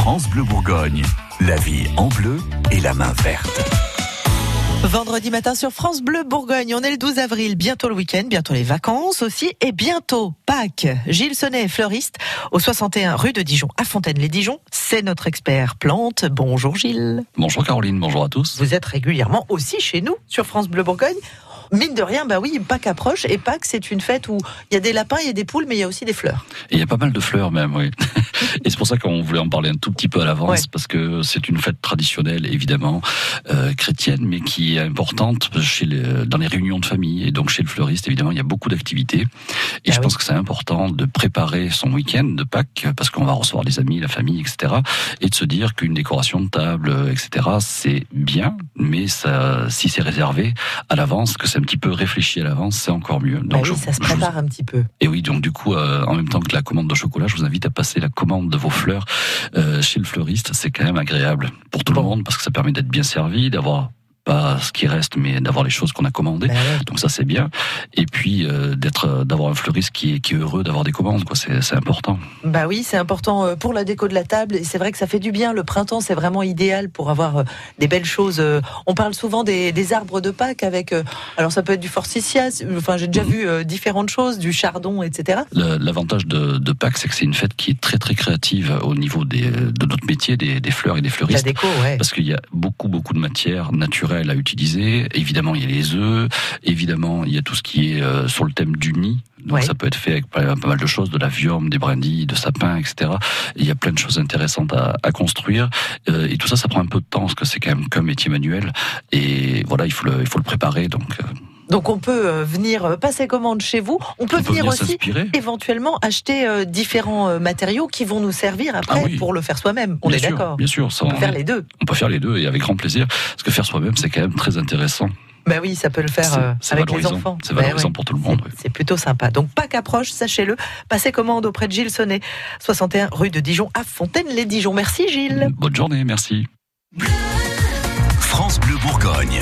France Bleu Bourgogne, la vie en bleu et la main verte. Vendredi matin sur France Bleu Bourgogne, on est le 12 avril, bientôt le week-end, bientôt les vacances aussi, et bientôt Pâques. Gilles Sonnet est fleuriste au 61 rue de Dijon, à Fontaine-les-Dijon. C'est notre expert plante. Bonjour Gilles. Bonjour Caroline, bonjour à tous. Vous êtes régulièrement aussi chez nous sur France Bleu Bourgogne. Mine de rien, bah oui, Pâques approche et Pâques c'est une fête où il y a des lapins, il y a des poules, mais il y a aussi des fleurs. Et il y a pas mal de fleurs même, oui. et c'est pour ça qu'on voulait en parler un tout petit peu à l'avance, parce que c'est une fête traditionnelle, évidemment, euh, chrétienne, mais qui est importante chez les, dans les réunions de famille. Et donc chez le fleuriste, évidemment, il y a beaucoup d'activités. Et Ah je oui. pense que c'est important de préparer son week-end de Pâques, parce qu'on va recevoir les amis, la famille, etc. Et de se dire qu'une décoration de table, euh, etc., c'est bien, mais ça, si c'est réservé à l'avance, que c'est un petit peu réfléchi à l'avance, c'est encore mieux. Bah Donc oui, je- ça se vous- prépare un petit peu. et oui, donc du coup, euh, en même temps que la commande de chocolat, je vous invite à passer la commande de vos fleurs euh, chez le fleuriste. C'est quand même agréable pour tout Bon. le monde parce que ça permet d'être bien servi, d'avoir pas ce qui reste, mais d'avoir les choses qu'on a commandées. Ouais. Donc ça c'est bien. Et puis euh, d'être, euh, d'avoir un fleuriste qui est, qui est heureux d'avoir des commandes, quoi. C'est, c'est important. Bah oui, c'est important euh, pour la déco de la table. Et c'est vrai que ça fait du bien. Le printemps, c'est vraiment idéal pour avoir des belles choses. On parle souvent des, des arbres de Pâques avec. Alors ça peut être du forsythia. Enfin, j'ai déjà Mhm. vu différentes choses, du chardon, etc. L'avantage de, de Pâques, c'est que c'est une fête qui est très très créative au niveau des, de notre métier, des, des fleurs et des La fleuristes. déco, ouais. Parce qu'il y a beaucoup, beaucoup de matières naturelles à utiliser. Évidemment, il y a les œufs. Évidemment, il y a tout ce qui est euh, sur le thème du nid. Donc, Ouais. ça peut être fait avec pas, mal de choses, de la viorme, des brindilles, de sapins, etc. Et il y a plein de choses intéressantes à, à construire. Euh, et tout ça, ça prend un peu de temps, parce que c'est quand même qu'un métier manuel. Et voilà, il faut le, il faut le préparer. Donc, euh, Donc on peut euh, venir euh, passer commande chez vous. On peut on peut venir aussi éventuellement acheter euh, différents matériaux qui vont nous servir après Ah oui. pour le faire soi-même. On bien est sûr, d'accord. Bien sûr, ça, On peut faire les deux. on peut faire les deux et avec grand plaisir. Parce que faire soi-même, c'est quand même très intéressant. Bah oui, ça peut le faire C'est- euh, c'est avec les enfants. C'est Bah valorisant ouais. pour tout le monde. C'est- oui. C'est plutôt sympa. Donc Pâques approche, sachez-le. Passez commande auprès de Gilles Sonnet, 61 rue de Dijon à Fontaine-les-Dijon. Merci Gilles. Bonne journée, merci. France Bleu Bourgogne.